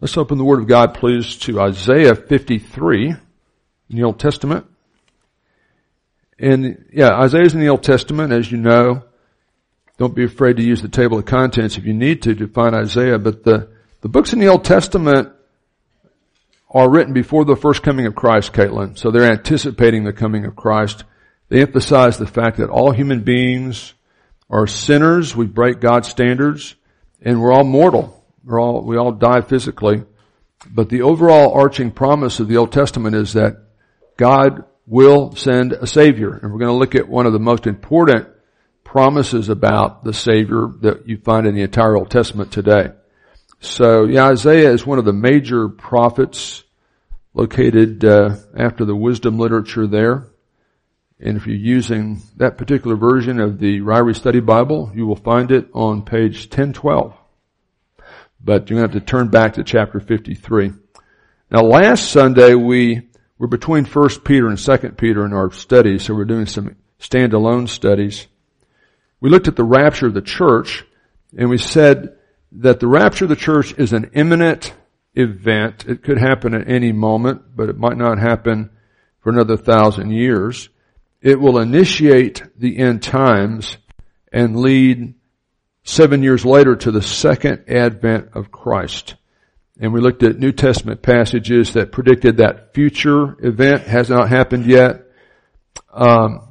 Let's open the Word of God, please, to Isaiah 53 in the Old Testament. And yeah, Isaiah's in the Old Testament, as you know. Don't be afraid to use the table of contents if you need to to find Isaiah, but the, the books in the Old Testament are written before the first coming of Christ, Caitlin. So they're anticipating the coming of Christ. They emphasize the fact that all human beings are sinners. We break God's standards and we're all mortal. We're all, we all die physically. But the overall arching promise of the Old Testament is that God will send a Savior. And we're going to look at one of the most important promises about the Savior that you find in the entire Old Testament today. So, yeah, Isaiah is one of the major prophets located uh, after the wisdom literature there. And if you're using that particular version of the Ryrie Study Bible, you will find it on page 1012 but you're going to have to turn back to chapter 53. Now last Sunday we were between 1 Peter and 2 Peter in our studies, so we're doing some standalone studies. We looked at the rapture of the church and we said that the rapture of the church is an imminent event. It could happen at any moment, but it might not happen for another thousand years. It will initiate the end times and lead seven years later to the second advent of Christ. And we looked at New Testament passages that predicted that future event has not happened yet. Um,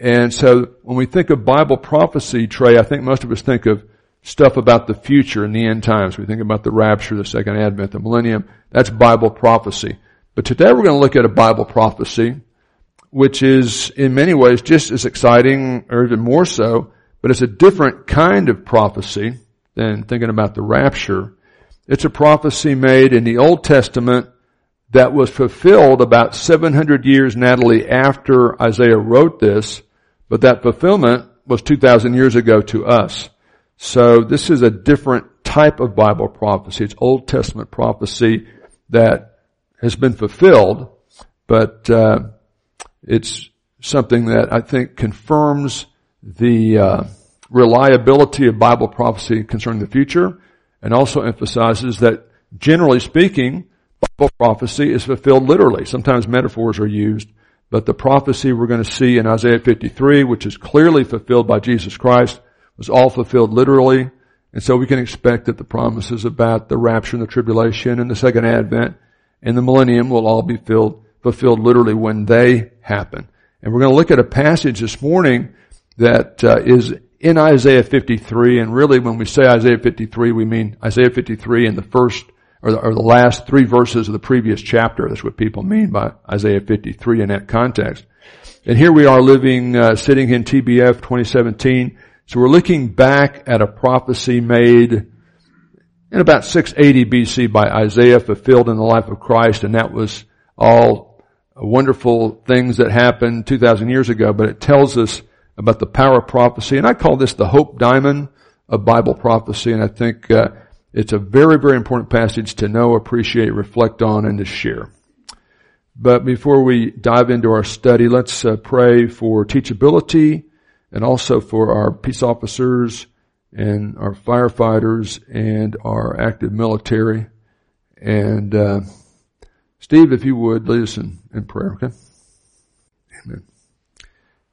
and so when we think of Bible prophecy, Trey, I think most of us think of stuff about the future and the end times. We think about the rapture, the second advent, the millennium. That's Bible prophecy. But today we're going to look at a Bible prophecy, which is in many ways just as exciting, or even more so, but it's a different kind of prophecy than thinking about the rapture. It's a prophecy made in the Old Testament that was fulfilled about 700 years, Natalie, after Isaiah wrote this, but that fulfillment was 2,000 years ago to us. So this is a different type of Bible prophecy. It's Old Testament prophecy that has been fulfilled, but uh, it's something that I think confirms the uh, reliability of Bible prophecy concerning the future, and also emphasizes that generally speaking, Bible prophecy is fulfilled literally. Sometimes metaphors are used, but the prophecy we're going to see in Isaiah 53, which is clearly fulfilled by Jesus Christ, was all fulfilled literally. And so we can expect that the promises about the rapture and the tribulation and the second advent and the millennium will all be filled, fulfilled literally when they happen. And we're going to look at a passage this morning that uh, is in Isaiah 53, and really when we say Isaiah 53, we mean Isaiah 53 in the first or the, or the last three verses of the previous chapter. That's what people mean by Isaiah 53 in that context. And here we are living, uh, sitting in TBF 2017. So we're looking back at a prophecy made in about 680 BC by Isaiah fulfilled in the life of Christ, and that was all wonderful things that happened 2,000 years ago, but it tells us about the power of prophecy. And I call this the hope diamond of Bible prophecy. And I think uh, it's a very, very important passage to know, appreciate, reflect on, and to share. But before we dive into our study, let's uh, pray for teachability and also for our peace officers and our firefighters and our active military. And uh, Steve, if you would, lead us in, in prayer, okay? Amen.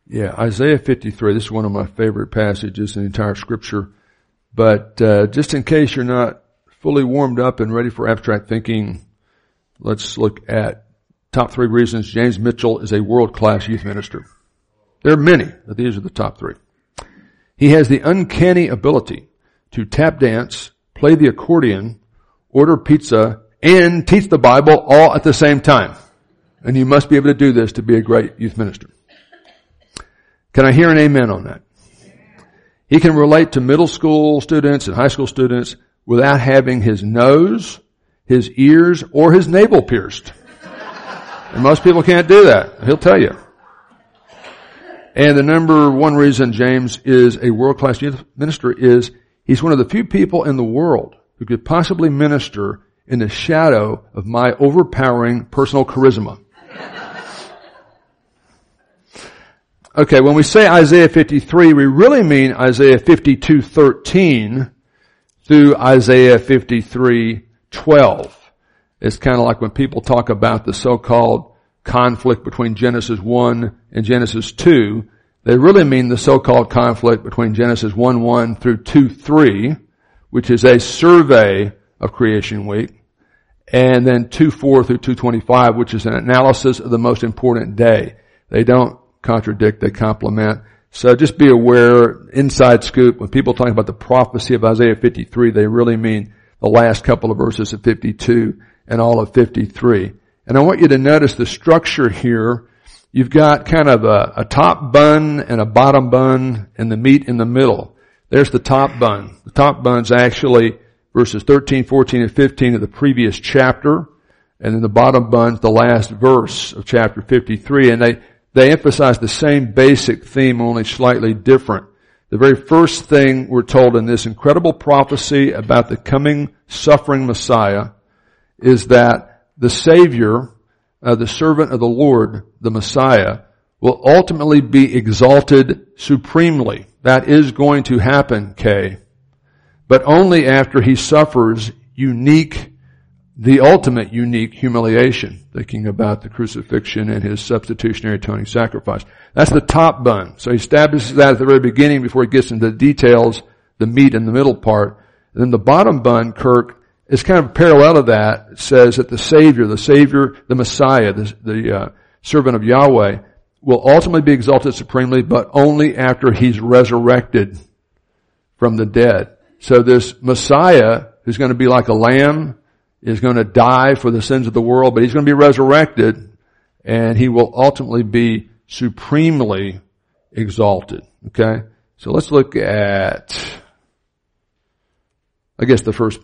Yeah, Isaiah 53. This is one of my favorite passages in the entire scripture. But uh, just in case you're not fully warmed up and ready for abstract thinking, let's look at top three reasons James Mitchell is a world-class youth minister. There are many, but these are the top three. He has the uncanny ability to tap dance, play the accordion, order pizza, and teach the Bible all at the same time. And you must be able to do this to be a great youth minister. Can I hear an amen on that? He can relate to middle school students and high school students without having his nose, his ears, or his navel pierced. And most people can't do that. He'll tell you. And the number one reason James is a world-class minister is he's one of the few people in the world who could possibly minister in the shadow of my overpowering personal charisma. Okay, when we say Isaiah 53, we really mean Isaiah 52:13 through Isaiah 53 12. It's kind of like when people talk about the so-called conflict between Genesis 1 and Genesis 2, they really mean the so-called conflict between Genesis 1-1 through 2-3, which is a survey of creation week, and then 2-4 through 225, which is an analysis of the most important day. They don't contradict, they complement. So just be aware, inside scoop, when people talk about the prophecy of Isaiah 53, they really mean the last couple of verses of 52 and all of 53. And I want you to notice the structure here. You've got kind of a, a top bun and a bottom bun and the meat in the middle. There's the top bun. The top bun's actually verses 13, 14, and 15 of the previous chapter. And then the bottom bun's the last verse of chapter 53. And they, they emphasize the same basic theme, only slightly different. The very first thing we're told in this incredible prophecy about the coming suffering Messiah is that the Savior, uh, the servant of the Lord, the Messiah, will ultimately be exalted supremely. That is going to happen, Kay. But only after he suffers unique the ultimate unique humiliation, thinking about the crucifixion and his substitutionary atoning sacrifice. That's the top bun. So he establishes that at the very beginning before he gets into the details, the meat in the middle part. And then the bottom bun, Kirk, is kind of parallel to that. It says that the Savior, the Savior, the Messiah, the, the uh, servant of Yahweh, will ultimately be exalted supremely, but only after he's resurrected from the dead. So this Messiah, who's going to be like a lamb, is going to die for the sins of the world, but he's going to be resurrected and he will ultimately be supremely exalted. Okay? So let's look at, I guess the first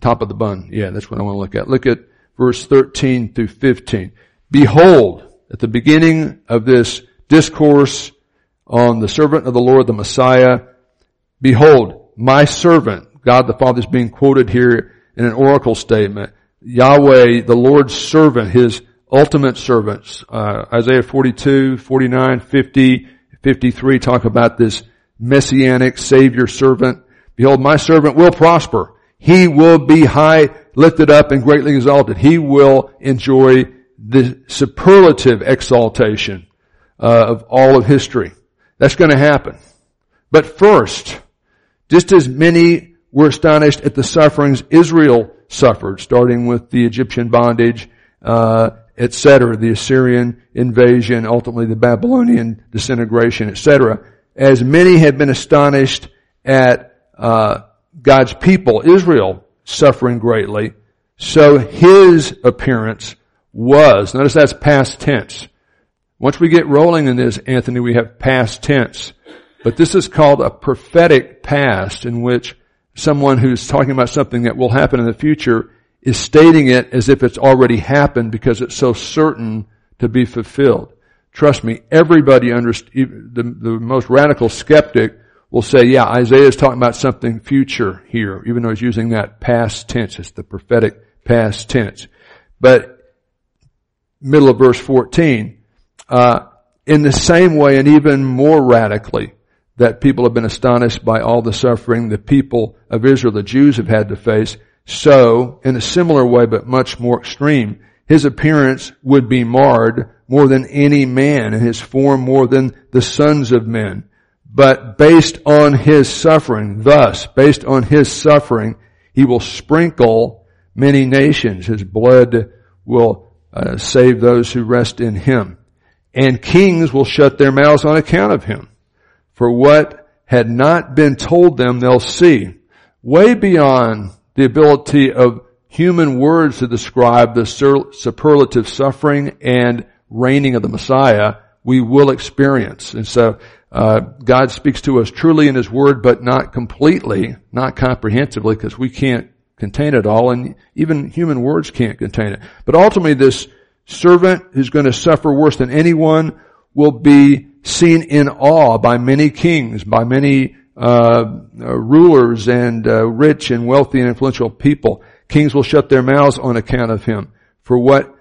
top of the bun. Yeah, that's what I want to look at. Look at verse 13 through 15. Behold, at the beginning of this discourse on the servant of the Lord, the Messiah, behold, my servant, God the Father is being quoted here in an oracle statement. Yahweh, the Lord's servant, His ultimate servants. Uh, Isaiah 42, 49, 50, 53 talk about this messianic savior servant. Behold, my servant will prosper. He will be high, lifted up and greatly exalted. He will enjoy the superlative exaltation uh, of all of history. That's going to happen. But first, just as many were astonished at the sufferings Israel suffered, starting with the Egyptian bondage, uh, etc., the Assyrian invasion, ultimately the Babylonian disintegration, etc. As many had been astonished at uh, God's people, Israel, suffering greatly, so his appearance was. Notice that's past tense. Once we get rolling in this, Anthony, we have past tense. But this is called a prophetic past in which someone who's talking about something that will happen in the future is stating it as if it's already happened because it's so certain to be fulfilled. Trust me, everybody underst- the, the most radical skeptic will say, yeah, Isaiah is talking about something future here, even though he's using that past tense. It's the prophetic past tense. But middle of verse 14, uh, in the same way and even more radically, that people have been astonished by all the suffering the people of Israel, the Jews have had to face. So, in a similar way, but much more extreme, his appearance would be marred more than any man and his form more than the sons of men. But based on his suffering, thus, based on his suffering, he will sprinkle many nations. His blood will uh, save those who rest in him. And kings will shut their mouths on account of him for what had not been told them they'll see. Way beyond the ability of human words to describe the superlative suffering and reigning of the Messiah, we will experience. And so, uh, God speaks to us truly in His Word, but not completely, not comprehensively, because we can't contain it all, and even human words can't contain it. But ultimately, this servant who's going to suffer worse than anyone will be seen in awe by many kings, by many uh, uh, rulers and uh, rich and wealthy and influential people. Kings will shut their mouths on account of him. For what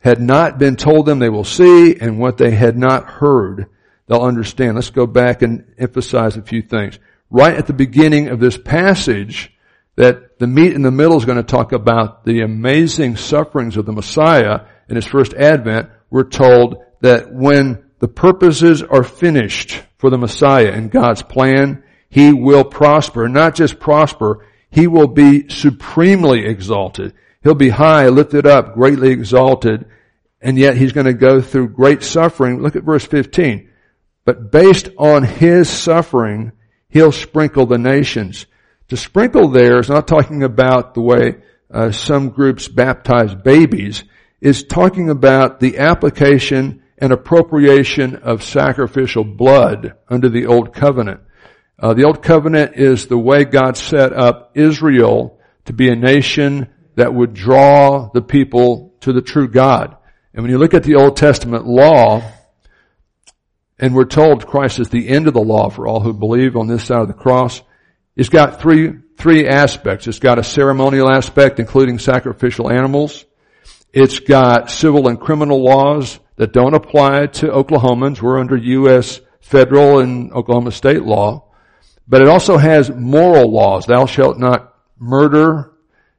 had not been told them they will see, and what they had not heard they'll understand. Let's go back and emphasize a few things. Right at the beginning of this passage, that the meat in the middle is going to talk about the amazing sufferings of the Messiah in his first advent. We're told that when the purposes are finished for the Messiah in God's plan, he will prosper. Not just prosper, he will be supremely exalted. He'll be high, lifted up, greatly exalted, and yet he's going to go through great suffering. Look at verse 15. But based on his suffering, he'll sprinkle the nations. To sprinkle there is not talking about the way uh, some groups baptize babies. Is talking about the application and appropriation of sacrificial blood under the old covenant. Uh, the old covenant is the way God set up Israel to be a nation that would draw the people to the true God. And when you look at the Old Testament law, and we're told Christ is the end of the law for all who believe on this side of the cross, it's got three, three aspects. It's got a ceremonial aspect, including sacrificial animals. It's got civil and criminal laws that don't apply to Oklahomans. We're under U.S. federal and Oklahoma state law. But it also has moral laws. Thou shalt not murder,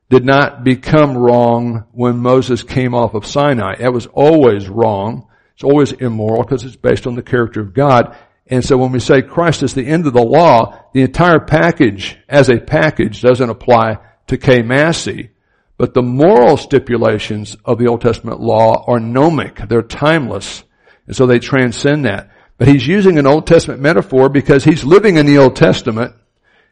did not become wrong when Moses came off of Sinai. It was always wrong. It's always immoral because it's based on the character of God. And so when we say Christ is the end of the law, the entire package as a package doesn't apply to K. Massey. But the moral stipulations of the Old Testament law are gnomic. They're timeless. And so they transcend that. But he's using an Old Testament metaphor because he's living in the Old Testament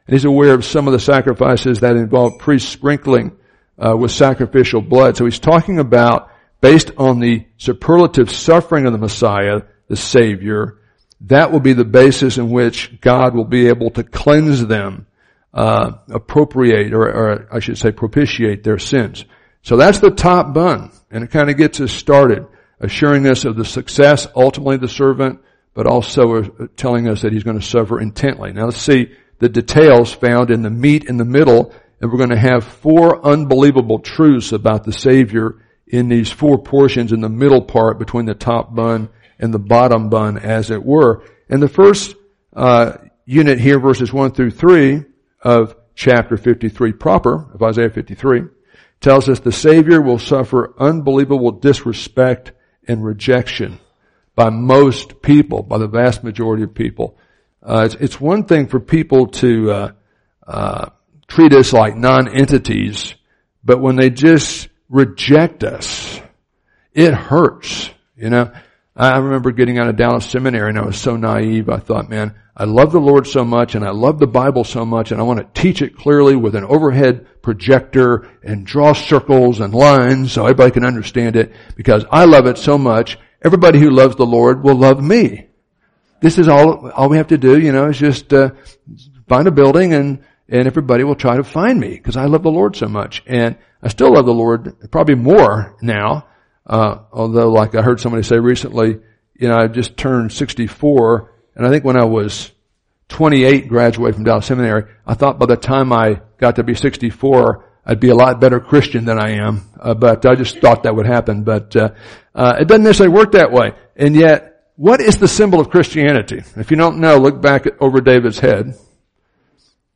and he's aware of some of the sacrifices that involve priest sprinkling uh, with sacrificial blood. So he's talking about, based on the superlative suffering of the Messiah, the Savior, that will be the basis in which God will be able to cleanse them, uh, appropriate, or, or I should say propitiate their sins. So that's the top bun, and it kind of gets us started, assuring us of the success, ultimately the servant, but also telling us that he's going to suffer intently. Now let's see the details found in the meat in the middle, and we're going to have four unbelievable truths about the Savior in these four portions in the middle part between the top bun and the bottom bun, as it were. And the first uh, unit here, verses one through three of chapter 53 proper of Isaiah 53, tells us the Savior will suffer unbelievable disrespect and rejection by most people, by the vast majority of people. Uh, it's, it's, one thing for people to uh, uh, treat us like non-entities, but when they just reject us, it hurts. You know, I remember getting out of Dallas Seminary and I was so naive. I thought, man, I love the Lord so much and I love the Bible so much and I want to teach it clearly with an overhead projector and draw circles and lines so everybody can understand it because I love it so much. Everybody who loves the Lord will love me this is all, all we have to do, you know, is just, uh, find a building and, and everybody will try to find me because I love the Lord so much. And I still love the Lord probably more now. Uh, although like I heard somebody say recently, you know, I just turned 64 and I think when I was 28 graduated from Dallas Seminary, I thought by the time I got to be 64, I'd be a lot better Christian than I am. Uh, but I just thought that would happen. But, uh, uh, it doesn't necessarily work that way. And yet, what is the symbol of Christianity? If you don't know, look back at, over David's head.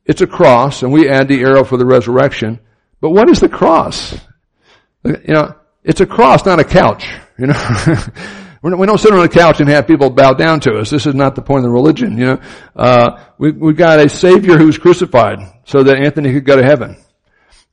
It's a cross, and we add the arrow for the resurrection. But what is the cross? You know, it's a cross, not a couch. You know, we don't sit on a couch and have people bow down to us. This is not the point of the religion. You know, uh, we we got a Savior who's crucified so that Anthony could go to heaven.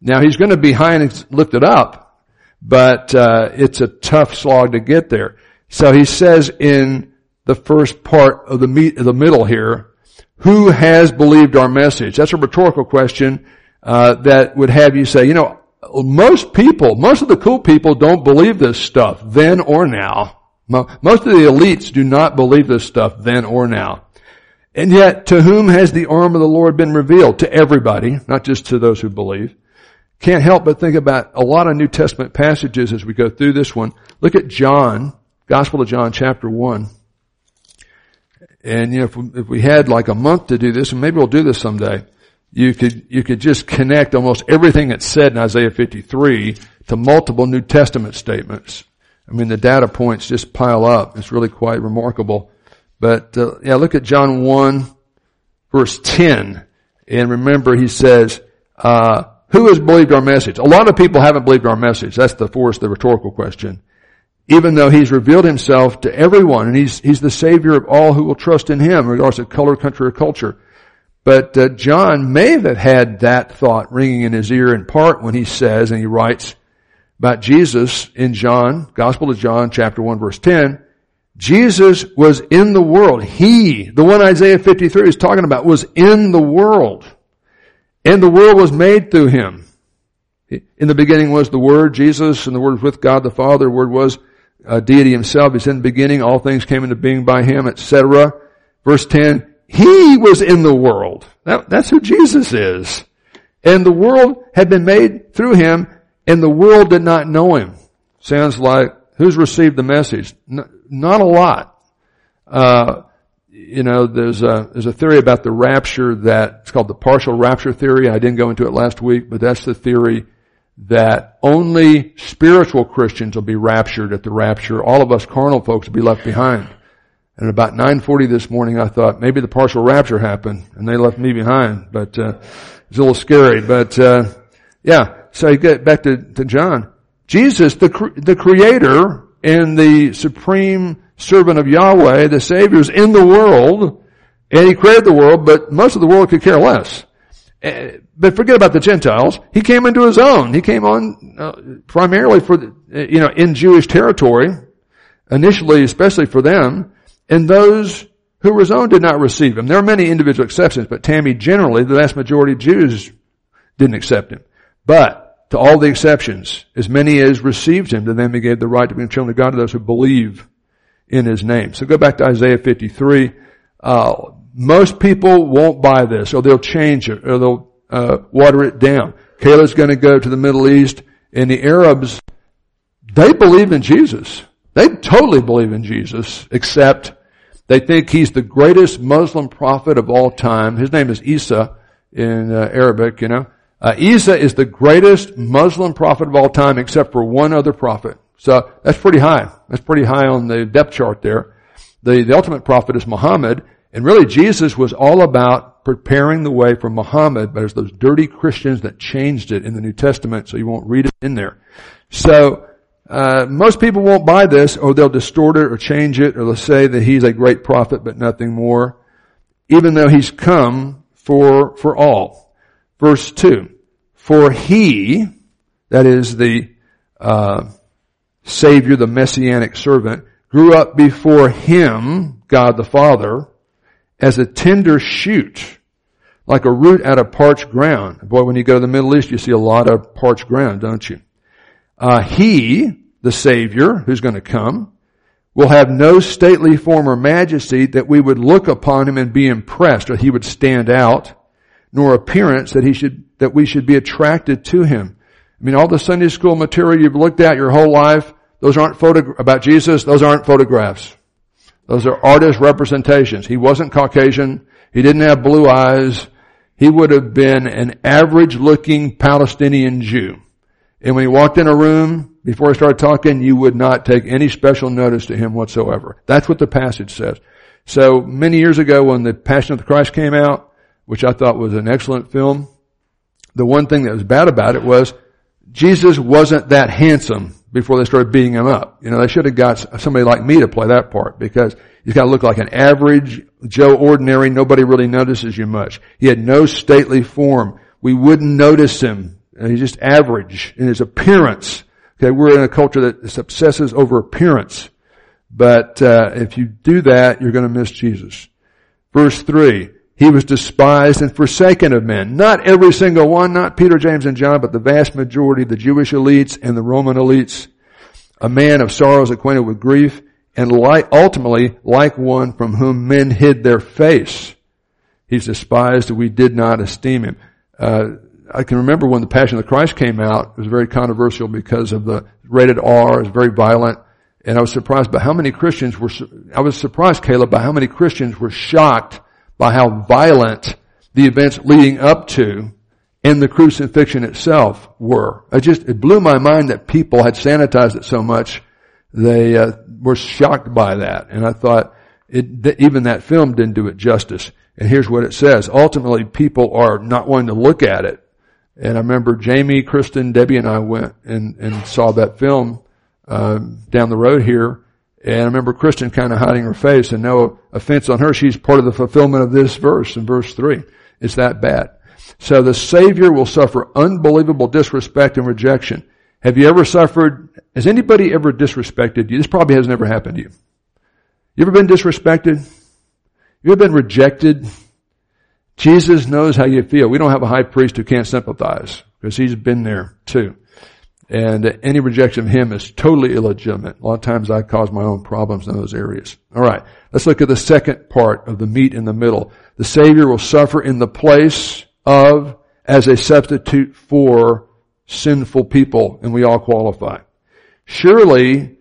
Now he's going to be high and lifted up, but uh, it's a tough slog to get there. So he says in the first part of the meat, of the middle here, who has believed our message? That's a rhetorical question uh, that would have you say, you know, most people, most of the cool people don't believe this stuff then or now. Most of the elites do not believe this stuff then or now. And yet, to whom has the arm of the Lord been revealed? To everybody, not just to those who believe. Can't help but think about a lot of New Testament passages as we go through this one. Look at John Gospel of John chapter 1. And you know, if we, if we had like a month to do this, and maybe we'll do this someday, you could, you could just connect almost everything that's said in Isaiah 53 to multiple New Testament statements. I mean, the data points just pile up. It's really quite remarkable. But, uh, yeah, look at John 1 verse 10. And remember, he says, uh, who has believed our message? A lot of people haven't believed our message. That's the force, the rhetorical question. Even though he's revealed himself to everyone and he's, he's the savior of all who will trust in him, regardless of color, country, or culture. But uh, John may have had that thought ringing in his ear in part when he says, and he writes about Jesus in John, Gospel of John, chapter 1, verse 10, Jesus was in the world. He, the one Isaiah 53 is talking about, was in the world. And the world was made through him. In the beginning was the Word, Jesus, and the Word was with God the Father. The Word was uh, deity himself. He's in the beginning. All things came into being by him, etc. Verse 10, he was in the world. That, that's who Jesus is. And the world had been made through him and the world did not know him. Sounds like who's received the message? Not a lot. Uh, you know, there's a, there's a theory about the rapture that, it's called the partial rapture theory. I didn't go into it last week, but that's the theory that only spiritual Christians will be raptured at the rapture. All of us carnal folks will be left behind. And about 9.40 this morning, I thought maybe the partial rapture happened and they left me behind. But, uh, it's a little scary. But, uh, yeah. So you get back to, to John. Jesus, the, the creator and the supreme servant of Yahweh, the Savior is in the world and he created the world, but most of the world could care less. Eh, but forget about the Gentiles. He came into his own. He came on uh, primarily for, the, you know, in Jewish territory, initially, especially for them and those who were his own did not receive him. There are many individual exceptions, but Tammy, generally, the vast majority of Jews didn't accept him. But to all the exceptions, as many as received him, to them he gave the right to be children of God to those who believe in his name. So go back to Isaiah 53. Uh, most people won't buy this, or they'll change it, or they'll uh, water it down. Kayla's going to go to the Middle East, and the Arabs, they believe in Jesus. They totally believe in Jesus, except they think he's the greatest Muslim prophet of all time. His name is Isa in uh, Arabic, you know. Uh, Isa is the greatest Muslim prophet of all time except for one other prophet. So that's pretty high. That's pretty high on the depth chart there. The, the ultimate prophet is Muhammad. And really Jesus was all about preparing the way for Muhammad, but there's those dirty Christians that changed it in the New Testament, so you won't read it in there. So, uh, most people won't buy this, or they'll distort it or change it, or they'll say that he's a great prophet but nothing more, even though he's come for, for all. Verse 2. For he, that is the, uh, Savior, the Messianic servant, grew up before him, God the Father, as a tender shoot, like a root out of parched ground. Boy, when you go to the Middle East, you see a lot of parched ground, don't you? Uh, he, the Savior who's going to come, will have no stately form or majesty that we would look upon him and be impressed or he would stand out, nor appearance that he should, that we should be attracted to him. I mean, all the Sunday school material you've looked at your whole life, those aren't photo, about Jesus, those aren't photographs. Those are artist representations. He wasn't Caucasian. He didn't have blue eyes. He would have been an average looking Palestinian Jew. And when he walked in a room, before he started talking, you would not take any special notice to him whatsoever. That's what the passage says. So many years ago when the Passion of the Christ came out, which I thought was an excellent film, the one thing that was bad about it was Jesus wasn't that handsome before they started beating him up. You know, they should have got somebody like me to play that part because he's got to look like an average Joe ordinary. Nobody really notices you much. He had no stately form. We wouldn't notice him he's just average in his appearance. Okay, we're in a culture that obsesses over appearance. But uh, if you do that, you're going to miss Jesus. Verse 3, he was despised and forsaken of men. Not every single one, not Peter, James, and John, but the vast majority, the Jewish elites and the Roman elites. A man of sorrows acquainted with grief, and like, ultimately like one from whom men hid their face. He's despised, and we did not esteem him. Uh, I can remember when the Passion of the Christ came out, it was very controversial because of the rated R, it was very violent, and I was surprised by how many Christians were, I was surprised, Caleb, by how many Christians were shocked by how violent the events leading up to and the crucifixion itself were. I just, it blew my mind that people had sanitized it so much, they uh, were shocked by that. And I thought, it, even that film didn't do it justice. And here's what it says. Ultimately, people are not wanting to look at it And I remember Jamie, Kristen, Debbie and I went and, and saw that film, uh, down the road here. And I remember Kristen kind of hiding her face and no offense on her. She's part of the fulfillment of this verse in verse three. It's that bad. So the Savior will suffer unbelievable disrespect and rejection. Have you ever suffered, has anybody ever disrespected you? This probably has never happened to you. You ever been disrespected? You ever been rejected? Jesus knows how you feel. We don't have a high priest who can't sympathize because he's been there too. And any rejection of him is totally illegitimate. A lot of times I cause my own problems in those areas. Alright, let's look at the second part of the meat in the middle. The Savior will suffer in the place of, as a substitute for sinful people, and we all qualify. Surely,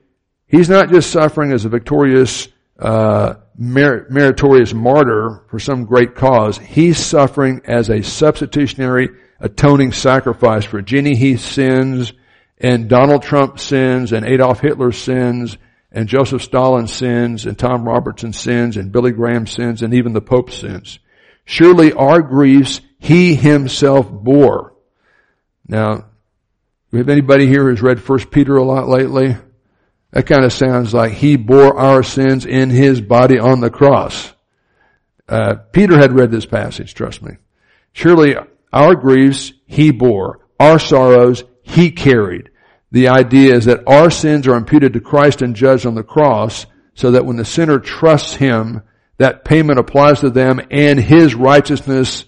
He's not just suffering as a victorious, uh, meritorious martyr for some great cause. He's suffering as a substitutionary atoning sacrifice for Jenny Heath's sins and Donald Trump's sins and Adolf Hitler's sins and Joseph Stalin's sins and Tom Robertson's sins and Billy Graham's sins and even the Pope's sins. Surely our griefs he himself bore. Now, we have anybody here who's read First Peter a lot lately? That kind of sounds like he bore our sins in his body on the cross. Uh, Peter had read this passage, trust me. Surely our griefs he bore, our sorrows he carried. The idea is that our sins are imputed to Christ and judged on the cross so that when the sinner trusts him, that payment applies to them and his righteousness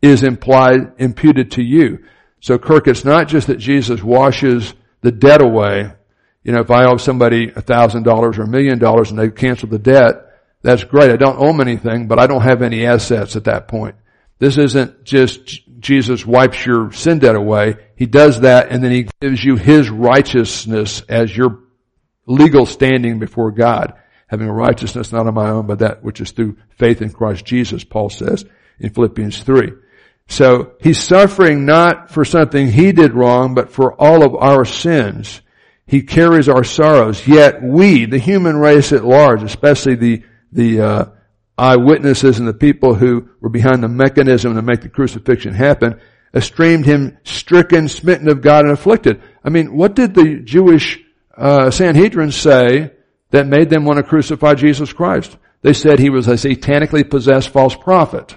is implied, imputed to you. So Kirk, it's not just that Jesus washes the debt away, you know, if I owe somebody a thousand dollars or a million dollars and they cancel the debt, that's great. I don't owe them anything, but I don't have any assets at that point. This isn't just Jesus wipes your sin debt away. He does that and then he gives you his righteousness as your legal standing before God. Having a righteousness not of my own, but that which is through faith in Christ Jesus, Paul says in Philippians 3. So he's suffering not for something he did wrong, but for all of our sins. He carries our sorrows. Yet we, the human race at large, especially the the uh, eyewitnesses and the people who were behind the mechanism to make the crucifixion happen, esteemed him stricken, smitten of God, and afflicted. I mean, what did the Jewish uh, Sanhedrin say that made them want to crucify Jesus Christ? They said he was a satanically possessed false prophet.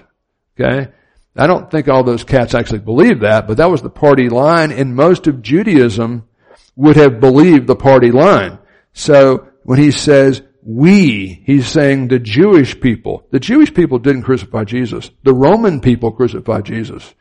Okay? I don't think all those cats actually believed that, but that was the party line, in most of Judaism would have believed the party line. So when he says we, he's saying the Jewish people. The Jewish people didn't crucify Jesus. The Roman people crucified Jesus.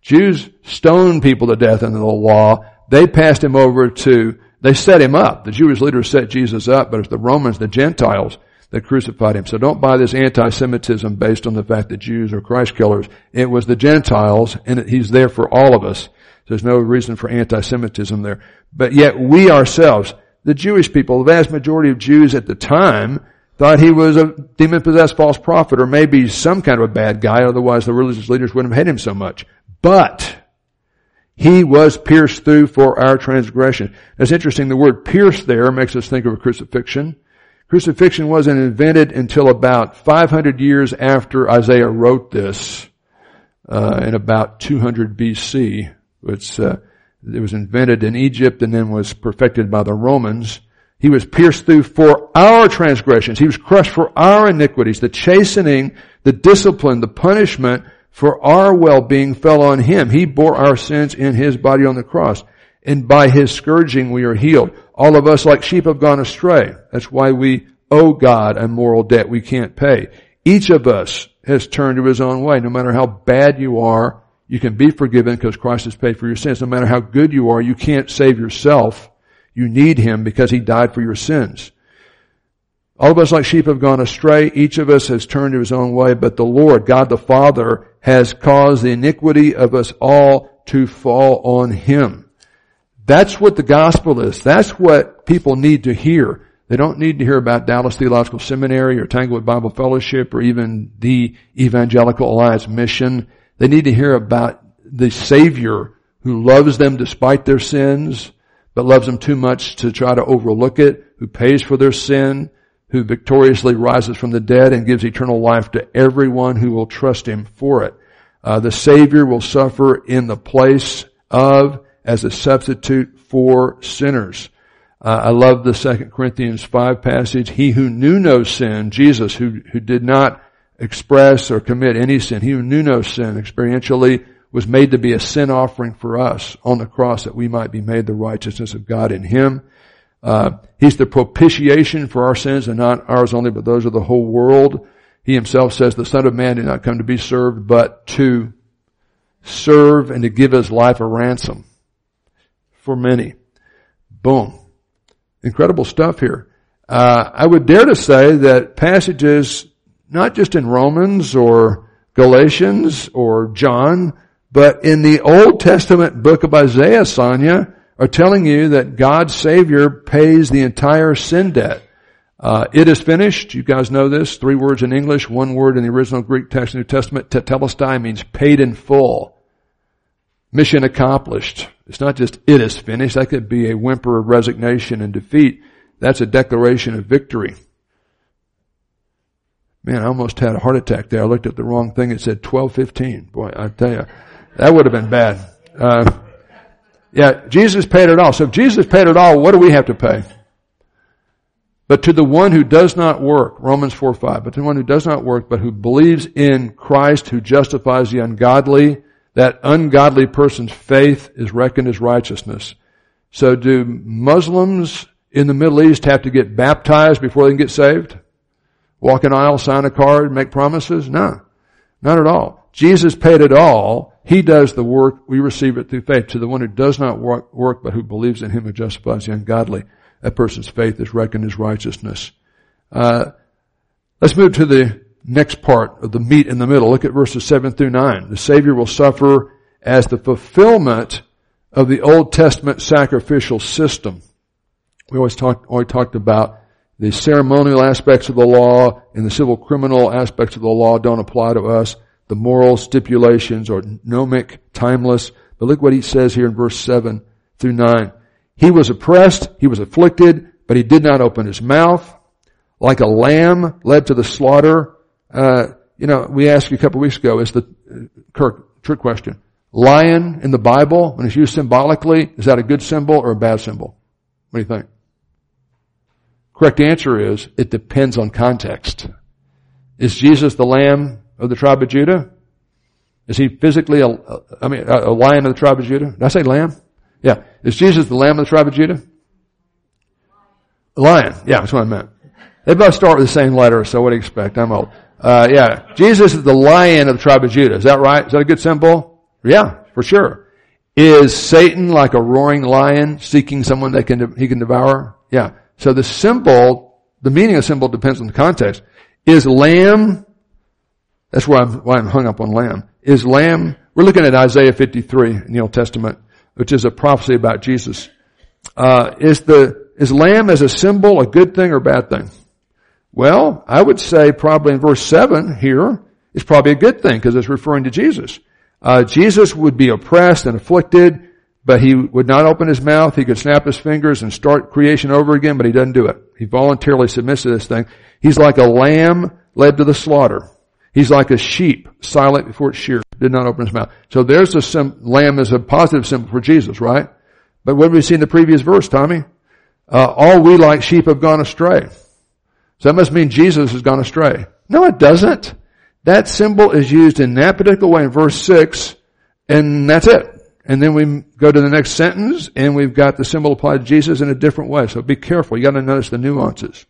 Jews stoned people to death under the law. They passed him over to, they set him up. The Jewish leaders set Jesus up, but it's the Romans, the Gentiles, that crucified him. So don't buy this anti-Semitism based on the fact that Jews are Christ killers. It was the Gentiles, and he's there for all of us. There's no reason for anti-Semitism there. But yet we ourselves, the Jewish people, the vast majority of Jews at the time, thought he was a demon-possessed false prophet or maybe some kind of a bad guy, otherwise the religious leaders wouldn't have hated him so much. But, he was pierced through for our transgression. It's interesting, the word pierce there makes us think of a crucifixion. Crucifixion wasn't invented until about 500 years after Isaiah wrote this, uh, in about 200 BC. Uh, it was invented in Egypt and then was perfected by the Romans. He was pierced through for our transgressions. He was crushed for our iniquities. The chastening, the discipline, the punishment for our well-being fell on him. He bore our sins in his body on the cross. And by his scourging we are healed. All of us like sheep have gone astray. That's why we owe God a moral debt we can't pay. Each of us has turned to his own way. No matter how bad you are, you can be forgiven because Christ has paid for your sins. No matter how good you are, you can't save yourself. You need him because he died for your sins. All of us like sheep have gone astray. Each of us has turned to his own way, but the Lord, God the Father, has caused the iniquity of us all to fall on him. That's what the gospel is. That's what people need to hear. They don't need to hear about Dallas Theological Seminary or Tanglewood Bible Fellowship or even the Evangelical Alliance Mission. They need to hear about the Savior who loves them despite their sins, but loves them too much to try to overlook it, who pays for their sin, who victoriously rises from the dead and gives eternal life to everyone who will trust Him for it. Uh, the Savior will suffer in the place of as a substitute for sinners. Uh, I love the Second Corinthians 5 passage. He who knew no sin, Jesus, who, who did not express or commit any sin, he who knew no sin experientially was made to be a sin offering for us on the cross that we might be made the righteousness of God in him. Uh, he's the propitiation for our sins and not ours only, but those of the whole world. He himself says the Son of Man did not come to be served, but to serve and to give his life a ransom for many. Boom. Incredible stuff here. Uh, I would dare to say that passages, not just in Romans or Galatians or John, but in the Old Testament book of Isaiah, Sonia, are telling you that God's Savior pays the entire sin debt. Uh, it is finished. You guys know this. Three words in English, one word in the original Greek text New Testament. Tetelestai means paid in full. Mission accomplished. It's not just it is finished. That could be a whimper of resignation and defeat. That's a declaration of victory. Man, I almost had a heart attack there. I looked at the wrong thing. It said 1215. Boy, I tell you, that would have been bad. Uh, yeah, Jesus paid it all. So if Jesus paid it all, what do we have to pay? But to the one who does not work, Romans 4 5, but to the one who does not work, but who believes in Christ, who justifies the ungodly, that ungodly person's faith is reckoned as righteousness. So do Muslims in the Middle East have to get baptized before they can get saved? Walk an aisle, sign a card, make promises? No. Not at all. Jesus paid it all. He does the work. We receive it through faith. To the one who does not work, work but who believes in him who justifies the ungodly, that person's faith is reckoned as righteousness. Uh, let's move to the next part of the meat in the middle. Look at verses 7 through 9. The Savior will suffer as the fulfillment of the Old Testament sacrificial system. We always talked, always talked about the ceremonial aspects of the law and the civil criminal aspects of the law don't apply to us. The moral stipulations are gnomic, timeless. But look what he says here in verse 7 through 9. He was oppressed, he was afflicted, but he did not open his mouth. Like a lamb led to the slaughter, uh, you know, we asked you a couple weeks ago, is the, uh, Kirk, trick question. Lion in the Bible, when it's used symbolically, is that a good symbol or a bad symbol? What do you think? Correct answer is, it depends on context. Is Jesus the lamb of the tribe of Judah? Is he physically a, I mean, a, lion of the tribe of Judah? Did I say lamb? Yeah. Is Jesus the lamb of the tribe of Judah? Lion. Yeah, that's what I meant. They both start with the same letter, so what do you expect? I'm old. Uh, yeah. Jesus is the lion of the tribe of Judah. Is that right? Is that a good symbol? Yeah, for sure. Is Satan like a roaring lion seeking someone that can, he can devour? Yeah. So the symbol, the meaning of symbol depends on the context. Is lamb, that's why I'm, why I'm hung up on lamb. Is lamb, we're looking at Isaiah 53 in the Old Testament, which is a prophecy about Jesus. Uh, is the, is lamb as a symbol a good thing or a bad thing? Well, I would say probably in verse 7 here is probably a good thing because it's referring to Jesus. Uh, Jesus would be oppressed and afflicted, but he would not open his mouth. He could snap his fingers and start creation over again, but he doesn't do it. He voluntarily submits to this thing. He's like a lamb led to the slaughter. He's like a sheep silent before it's sheared. Did not open his mouth. So there's a sim- lamb as a positive symbol for Jesus, right? But what we see in the previous verse, Tommy? Uh, all we like sheep have gone astray. So that must mean Jesus has gone astray. No, it doesn't. That symbol is used in that particular way in verse 6, and that's it. And then we go to the next sentence, and we've got the symbol applied to Jesus in a different way. So be careful. You gotta notice the nuances.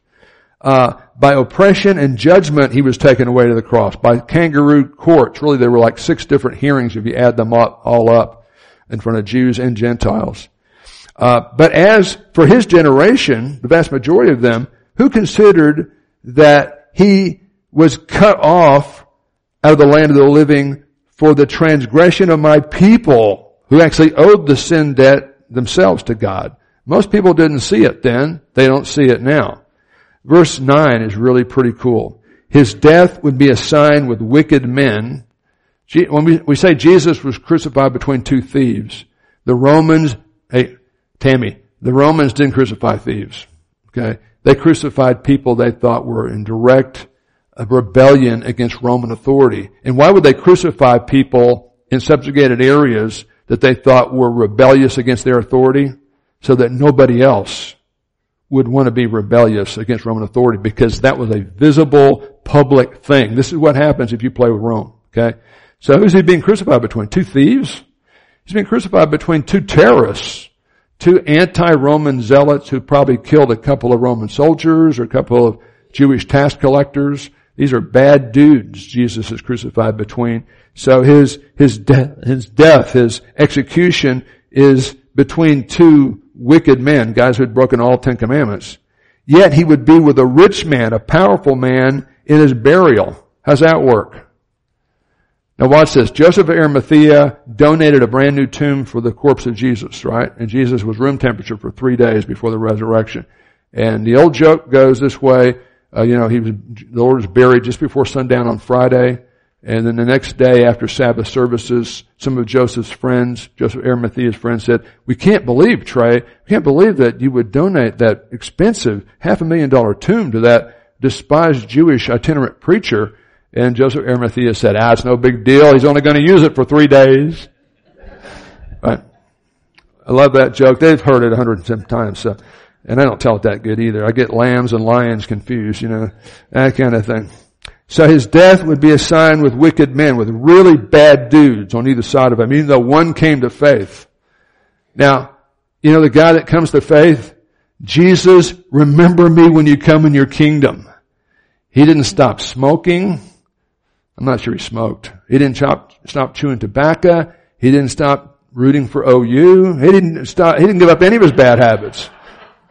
Uh, by oppression and judgment, he was taken away to the cross. By kangaroo courts, really there were like six different hearings if you add them up, all up in front of Jews and Gentiles. Uh, but as for his generation, the vast majority of them, who considered that he was cut off out of the land of the living for the transgression of my people who actually owed the sin debt themselves to God. Most people didn't see it then. They don't see it now. Verse 9 is really pretty cool. His death would be a sign with wicked men. When we, say Jesus was crucified between two thieves, the Romans, hey, Tammy, the Romans didn't crucify thieves. Okay? They crucified people they thought were in direct uh, rebellion against Roman authority. And why would they crucify people in subjugated areas that they thought were rebellious against their authority? So that nobody else would want to be rebellious against Roman authority because that was a visible public thing. This is what happens if you play with Rome. Okay? So who's he being crucified between? Two thieves? He's being crucified between two terrorists, two anti-Roman zealots who probably killed a couple of Roman soldiers or a couple of Jewish tax collectors. These are bad dudes Jesus is crucified between. So his, his, de- his death, his execution is between two wicked men, guys who had broken all Ten Commandments. Yet he would be with a rich man, a powerful man in his burial. How's that work? Now watch this. Joseph of Arimathea donated a brand new tomb for the corpse of Jesus, right? And Jesus was room temperature for three days before the resurrection. And the old joke goes this way, uh, you know, he was, the Lord was buried just before sundown on Friday. And then the next day after Sabbath services, some of Joseph's friends, Joseph Arimathea's friends said, we can't believe, Trey, we can't believe that you would donate that expensive half a million dollar tomb to that despised Jewish itinerant preacher. And Joseph Arimathea said, ah, it's no big deal. He's only going to use it for three days. Right? I love that joke. They've heard it a hundred times. So, and I don't tell it that good either. I get lambs and lions confused, you know, that kind of thing. So his death would be a sign with wicked men, with really bad dudes on either side of him, even though one came to faith. Now, you know the guy that comes to faith? Jesus, remember me when you come in your kingdom. He didn't stop smoking. I'm not sure he smoked. He didn't stop, stop chewing tobacco. He didn't stop rooting for OU. He didn't stop, he didn't give up any of his bad habits.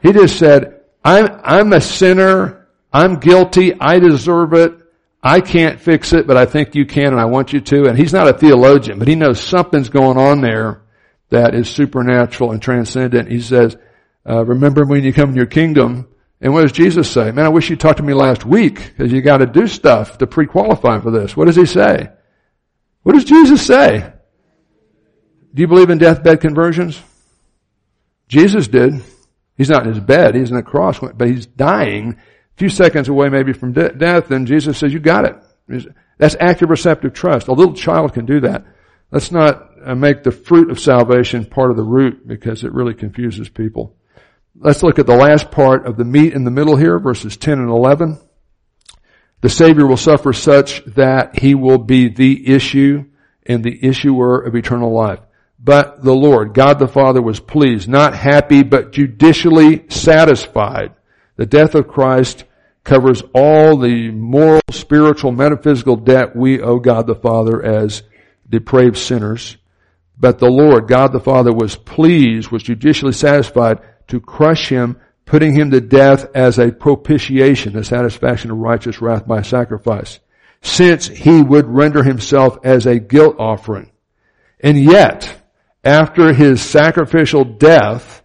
He just said, I'm, I'm a sinner. I'm guilty. I deserve it. I can't fix it, but I think you can and I want you to. And he's not a theologian, but he knows something's going on there that is supernatural and transcendent. He says, uh, remember when you come in your kingdom, and what does Jesus say? Man, I wish you talked to me last week because you got to do stuff to pre-qualify for this. What does he say? What does Jesus say? Do you believe in deathbed conversions? Jesus did. He's not in his bed. He's in the cross, but he's dying a few seconds away maybe from de- death. And Jesus says, you got it. That's active receptive trust. A little child can do that. Let's not uh, make the fruit of salvation part of the root because it really confuses people. Let's look at the last part of the meat in the middle here, verses 10 and 11. The Savior will suffer such that He will be the issue and the issuer of eternal life. But the Lord, God the Father was pleased, not happy, but judicially satisfied. The death of Christ covers all the moral, spiritual, metaphysical debt we owe God the Father as depraved sinners. But the Lord, God the Father was pleased, was judicially satisfied to crush him, putting him to death as a propitiation, the satisfaction of righteous wrath by sacrifice, since he would render himself as a guilt offering. And yet, after his sacrificial death,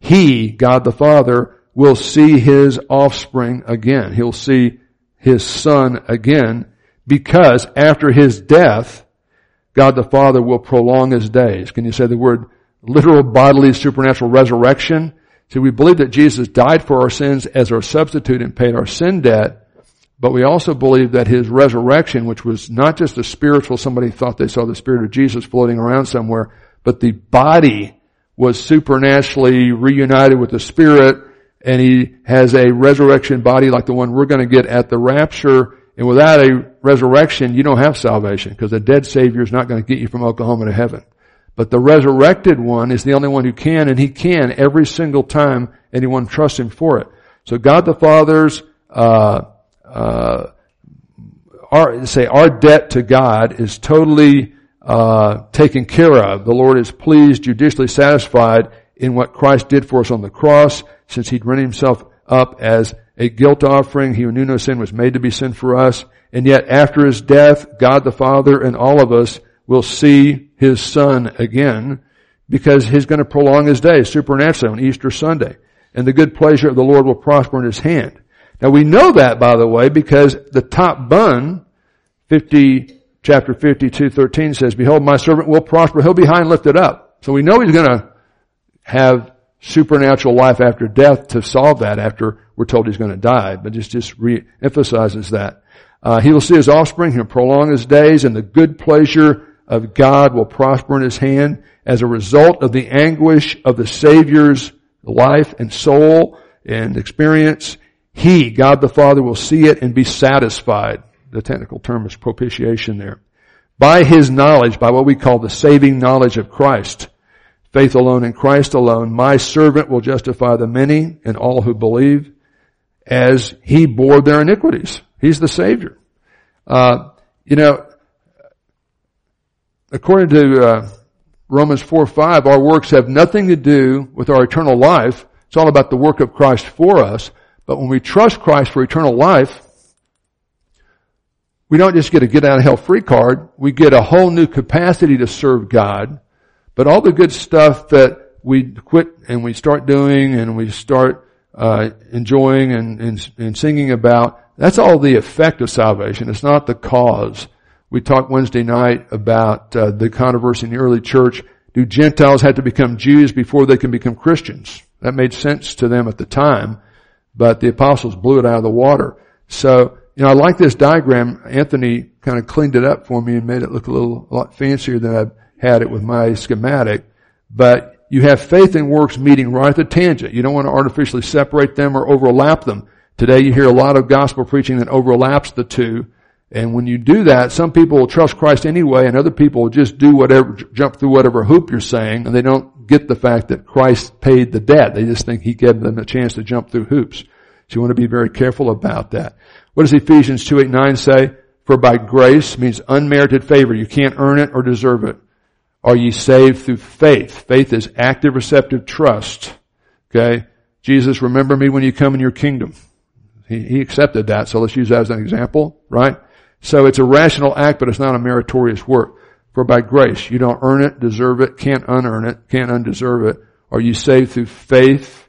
he, God the Father, will see his offspring again. He'll see his son again because after his death, God the Father will prolong his days. Can you say the word literal bodily supernatural resurrection? See, we believe that Jesus died for our sins as our substitute and paid our sin debt, but we also believe that his resurrection, which was not just a spiritual, somebody thought they saw the spirit of Jesus floating around somewhere, but the body was supernaturally reunited with the spirit and he has a resurrection body like the one we're going to get at the rapture. And without a resurrection, you don't have salvation because a dead savior is not going to get you from Oklahoma to heaven. But the resurrected one is the only one who can, and he can every single time anyone trusts him for it. So God the Father's, uh, uh, our, say our debt to God is totally uh, taken care of. The Lord is pleased, judicially satisfied in what Christ did for us on the cross, since He'd rent Himself up as a guilt offering. He who knew no sin was made to be sin for us. And yet after His death, God the Father and all of us will see his son again because he's going to prolong his days supernaturally on Easter Sunday. And the good pleasure of the Lord will prosper in his hand. Now we know that, by the way, because the top bun, 50, chapter 52, 13 says, Behold, my servant will prosper. He'll be high and lifted up. So we know he's going to have supernatural life after death to solve that after we're told he's going to die. But this just re-emphasizes that. Uh, he will see his offspring. He'll prolong his days and the good pleasure of God will prosper in his hand as a result of the anguish of the Savior's life and soul and experience. He, God the Father, will see it and be satisfied. The technical term is propitiation there. By his knowledge, by what we call the saving knowledge of Christ, faith alone in Christ alone, my servant will justify the many and all who believe as he bore their iniquities. He's the Savior. Uh, you know, according to uh, Romans 4 5, our works have nothing to do with our eternal life. It's all about the work of Christ for us. But when we trust Christ for eternal life, we don't just get a get out of hell free card. We get a whole new capacity to serve God. But all the good stuff that we quit and we start doing and we start uh, enjoying and, and, and singing about, that's all the effect of salvation. It's not the cause. We talked Wednesday night about uh, the controversy in the early church. Do Gentiles have to become Jews before they can become Christians? That made sense to them at the time, but the apostles blew it out of the water. So, you know, I like this diagram. Anthony kind of cleaned it up for me and made it look a little a lot fancier than I've had it with my schematic. But you have faith and works meeting right at the tangent. You don't want to artificially separate them or overlap them. Today you hear a lot of gospel preaching that overlaps the two. And when you do that, some people will trust Christ anyway and other people will just do whatever, jump through whatever hoop you're saying and they don't get the fact that Christ paid the debt. They just think He gave them a chance to jump through hoops. So you want to be very careful about that. What does Ephesians 2, 8, 9 say? For by grace means unmerited favor. You can't earn it or deserve it. Are ye saved through faith? Faith is active, receptive trust. Okay? Jesus, remember me when you come in your kingdom. He, he accepted that, so let's use that as an example, right? So it's a rational act, but it's not a meritorious work. For by grace, you don't earn it, deserve it, can't unearn it, can't undeserve it. Are you saved through faith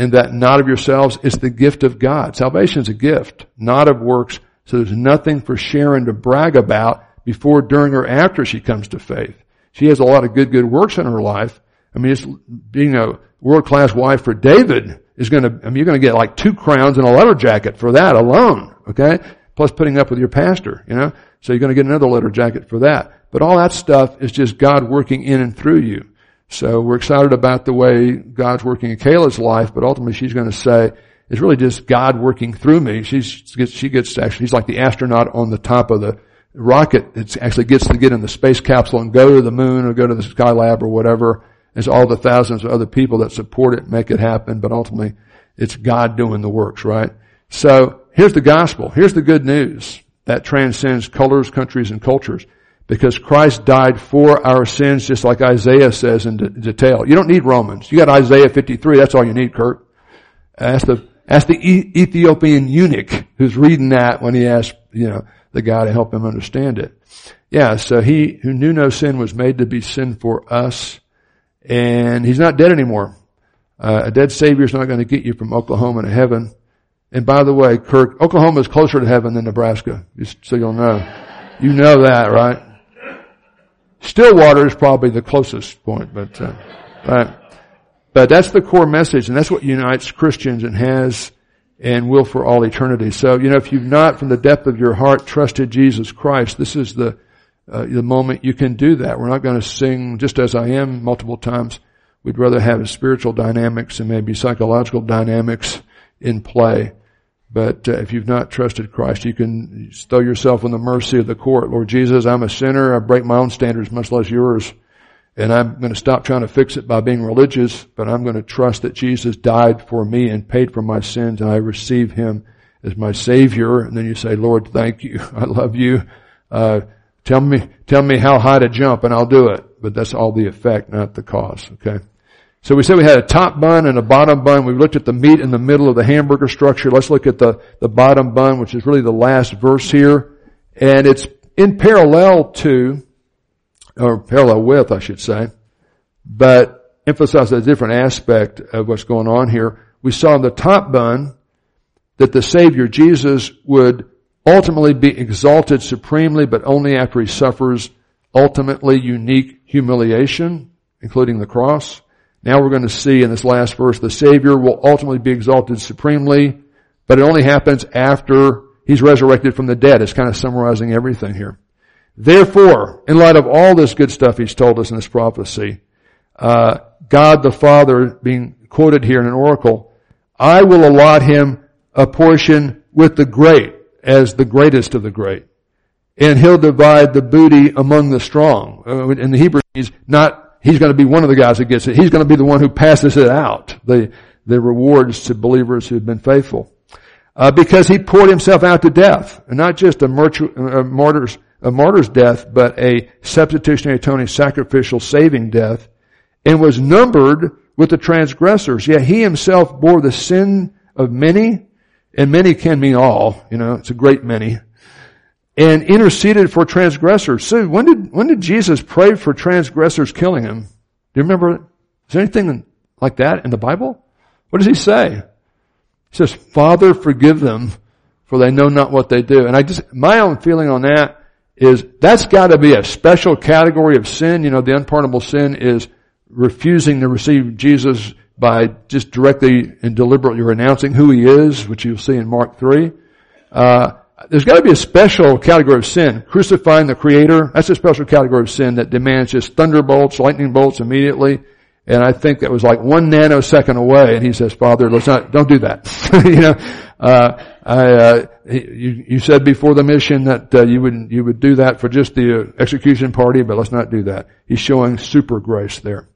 in that not of yourselves? It's the gift of God. Salvation is a gift, not of works. So there's nothing for Sharon to brag about before, during, or after she comes to faith. She has a lot of good, good works in her life. I mean, it's being a world-class wife for David is going to, I mean, you're going to get like two crowns and a letter jacket for that alone. Okay? Plus putting up with your pastor, you know? So you're going to get another letter jacket for that. But all that stuff is just God working in and through you. So we're excited about the way God's working in Kayla's life, but ultimately she's going to say, it's really just God working through me. She's, she gets actually, she's like the astronaut on the top of the rocket that actually gets to get in the space capsule and go to the moon or go to the Skylab or whatever. It's all the thousands of other people that support it, make it happen, but ultimately it's God doing the works, right? So here's the gospel. Here's the good news that transcends colors, countries, and cultures. Because Christ died for our sins, just like Isaiah says in detail. You don't need Romans. You got Isaiah 53. That's all you need, Kurt. Ask the, ask the Ethiopian eunuch who's reading that when he asked, you know, the guy to help him understand it. Yeah, so he who knew no sin was made to be sin for us, and he's not dead anymore. Uh, a dead Savior is not going to get you from Oklahoma to heaven. And by the way, Kirk, Oklahoma is closer to heaven than Nebraska, just so you'll know. You know that, right? Stillwater is probably the closest point, but, uh, right. But that's the core message, and that's what unites Christians and has and will for all eternity. So, you know, if you've not from the depth of your heart trusted Jesus Christ, this is the, uh, the moment you can do that. We're not going to sing just as I am multiple times. We'd rather have spiritual dynamics and maybe psychological dynamics in play. But uh, if you've not trusted Christ, you can throw yourself in the mercy of the court. Lord Jesus, I'm a sinner. I break my own standards, much less yours. And I'm going to stop trying to fix it by being religious, but I'm going to trust that Jesus died for me and paid for my sins and I receive Him as my Savior. And then you say, Lord, thank you. I love you. Uh, tell me, tell me how high to jump and I'll do it. But that's all the effect, not the cause. Okay. So we said we had a top bun and a bottom bun. We looked at the meat in the middle of the hamburger structure. Let's look at the, the bottom bun, which is really the last verse here. And it's in parallel to or parallel with, I should say, but emphasize a different aspect of what's going on here. We saw in the top bun that the Savior, Jesus, would ultimately be exalted supremely, but only after he suffers ultimately unique humiliation, including the cross. Now we're going to see in this last verse, the Savior will ultimately be exalted supremely, but it only happens after He's resurrected from the dead. It's kind of summarizing everything here. Therefore, in light of all this good stuff He's told us in this prophecy, uh, God the Father being quoted here in an oracle, I will allot him a portion with the great as the greatest of the great. And he'll divide the booty among the strong. Uh, in the Hebrew, he's not, he's going to be one of the guys that gets it. He's going to be the one who passes it out. The, the rewards to believers who've been faithful. Uh, because he poured himself out to death. And not just a, a martyr's, a martyr's death, but a substitutionary atoning sacrificial saving death. And was numbered with the transgressors. Yet he himself bore the sin of many and many can mean all, you know, it's a great many, and interceded for transgressors. So when did, when did Jesus pray for transgressors killing him? Do you remember? Is there anything like that in the Bible? What does he say? He says, Father, forgive them, for they know not what they do. And I just, my own feeling on that is that's gotta be a special category of sin. You know, the unpardonable sin is refusing to receive Jesus by just directly and deliberately renouncing who he is, which you'll see in Mark 3. Uh, there's got to be a special category of sin. Crucifying the Creator, that's a special category of sin that demands just thunderbolts, lightning bolts immediately. And I think that was like one nanosecond away. And he says, Father, let's not, don't do that. you know, uh, I, uh, you, you said before the mission that uh, you would you would do that for just the execution party, but let's not do that. He's showing super grace there.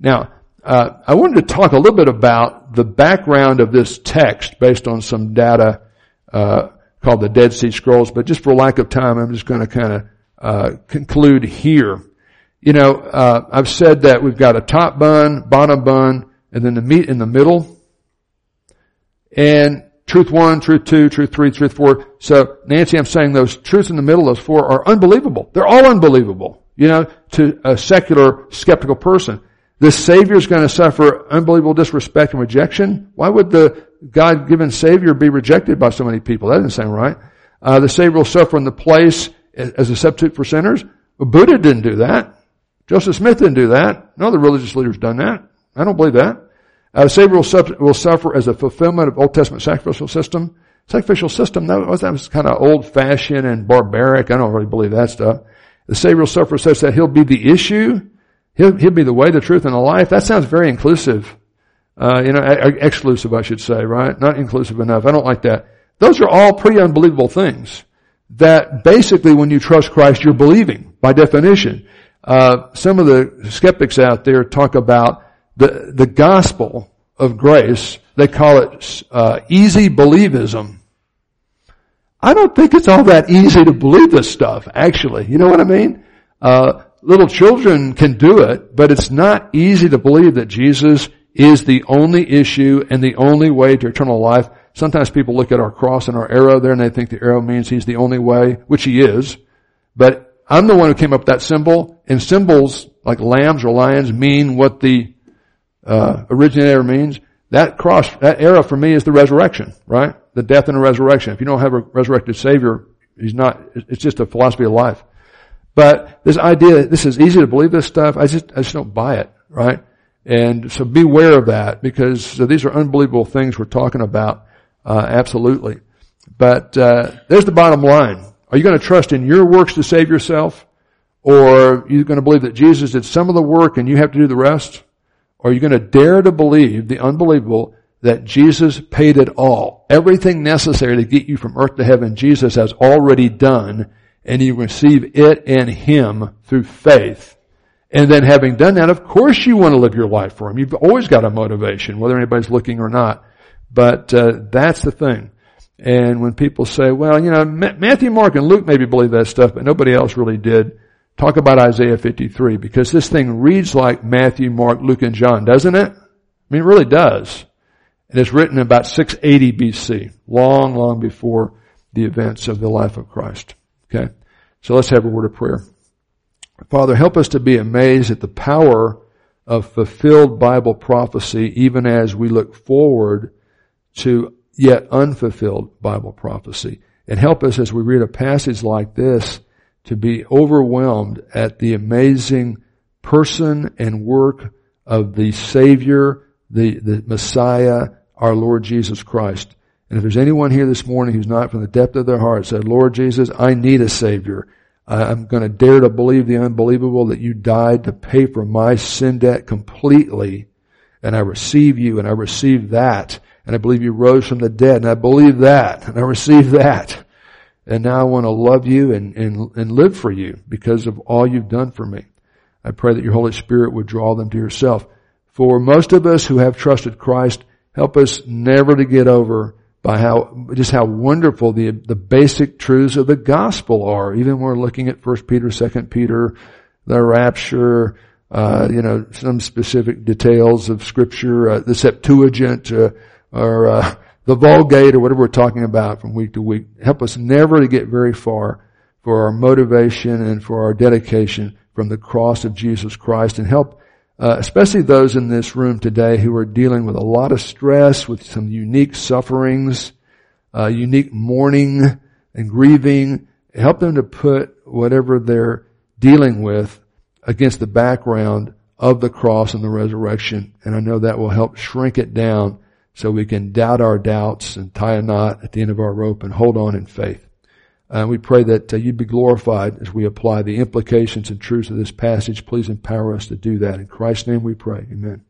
Now, uh, I wanted to talk a little bit about the background of this text based on some data uh, called the Dead Sea Scrolls, but just for lack of time, I'm just going to kind of uh, conclude here. You know, uh, I've said that we've got a top bun, bottom bun, and then the meat in the middle. And truth one, truth two, truth three, truth four. So Nancy, I'm saying those truths in the middle, those four are unbelievable. They're all unbelievable, you know, to a secular skeptical person. This Savior is going to suffer unbelievable disrespect and rejection. Why would the God-given Savior be rejected by so many people? That doesn't sound right. Uh, the Savior will suffer in the place as a substitute for sinners. Well, Buddha didn't do that. Joseph Smith didn't do that. No other religious leaders done that. I don't believe that. Uh, the Savior will, suffer, will suffer as a fulfillment of Old Testament sacrificial system. Sacrificial system, that was, that was kind of old-fashioned and barbaric. I don't really believe that stuff. The Savior will suffer such that he'll be the issue He'll, he'll be the way, the truth, and the life. That sounds very inclusive. Uh, you know, exclusive, I should say, right? Not inclusive enough. I don't like that. Those are all pretty unbelievable things that basically when you trust Christ, you're believing by definition. Uh, some of the skeptics out there talk about the, the gospel of grace. They call it, uh, easy believism. I don't think it's all that easy to believe this stuff, actually. You know what I mean? Uh, little children can do it, but it's not easy to believe that Jesus is the only issue and the only way to eternal life. Sometimes people look at our cross and our arrow there and they think the arrow means he's the only way, which he is. But I'm the one who came up with that symbol, and symbols like lambs or lions mean what the uh, originator means. That cross, that arrow for me is the resurrection, right? The death and the resurrection. If you don't have a resurrected Savior, he's not, it's just a philosophy of life. But this idea, this is easy to believe this stuff, I just, I just don't buy it, right? And so beware of that because so these are unbelievable things we're talking about, uh, absolutely. But, uh, there's the bottom line. Are you going to trust in your works to save yourself? Or are you going to believe that Jesus did some of the work and you have to do the rest? Or are you going to dare to believe the unbelievable that Jesus paid it all? Everything necessary to get you from earth to heaven, Jesus has already done and you receive it and Him through faith. And then having done that, of course you want to live your life for Him. You've always got a motivation, whether anybody's looking or not. But uh, that's the thing. And when people say, well, you know, Matthew, Mark, and Luke maybe believe that stuff, but nobody else really did, talk about Isaiah 53, because this thing reads like Matthew, Mark, Luke, and John, doesn't it? I mean, it really does. And it's written about 680 BC, long, long before the events of the life of Christ. Okay? So let's have a word of prayer. Father, help us to be amazed at the power of fulfilled Bible prophecy even as we look forward to yet unfulfilled Bible prophecy. And help us as we read a passage like this to be overwhelmed at the amazing person and work of the Savior, the, the Messiah, our Lord Jesus Christ. And if there's anyone here this morning who's not from the depth of their heart said, Lord Jesus, I need a Savior. I'm going to dare to believe the unbelievable that you died to pay for my sin debt completely. And I receive you and I receive that. And I believe you rose from the dead and I believe that and I receive that. And now I want to love you and, and, and live for you because of all you've done for me. I pray that your Holy Spirit would draw them to yourself. For most of us who have trusted Christ, help us never to get over by how, just how wonderful the, the basic truths of the gospel are. Even when we're looking at 1 Peter, 2 Peter, the rapture, uh, you know, some specific details of scripture, uh, the Septuagint, uh, or, uh, the Vulgate or whatever we're talking about from week to week. Help us never to get very far for our motivation and for our dedication from the cross of Jesus Christ and help uh, especially those in this room today who are dealing with a lot of stress, with some unique sufferings, uh, unique mourning and grieving. Help them to put whatever they're dealing with against the background of the cross and the resurrection. And I know that will help shrink it down so we can doubt our doubts and tie a knot at the end of our rope and hold on in faith. And uh, we pray that uh, you'd be glorified as we apply the implications and truths of this passage. Please empower us to do that. In Christ's name we pray. Amen.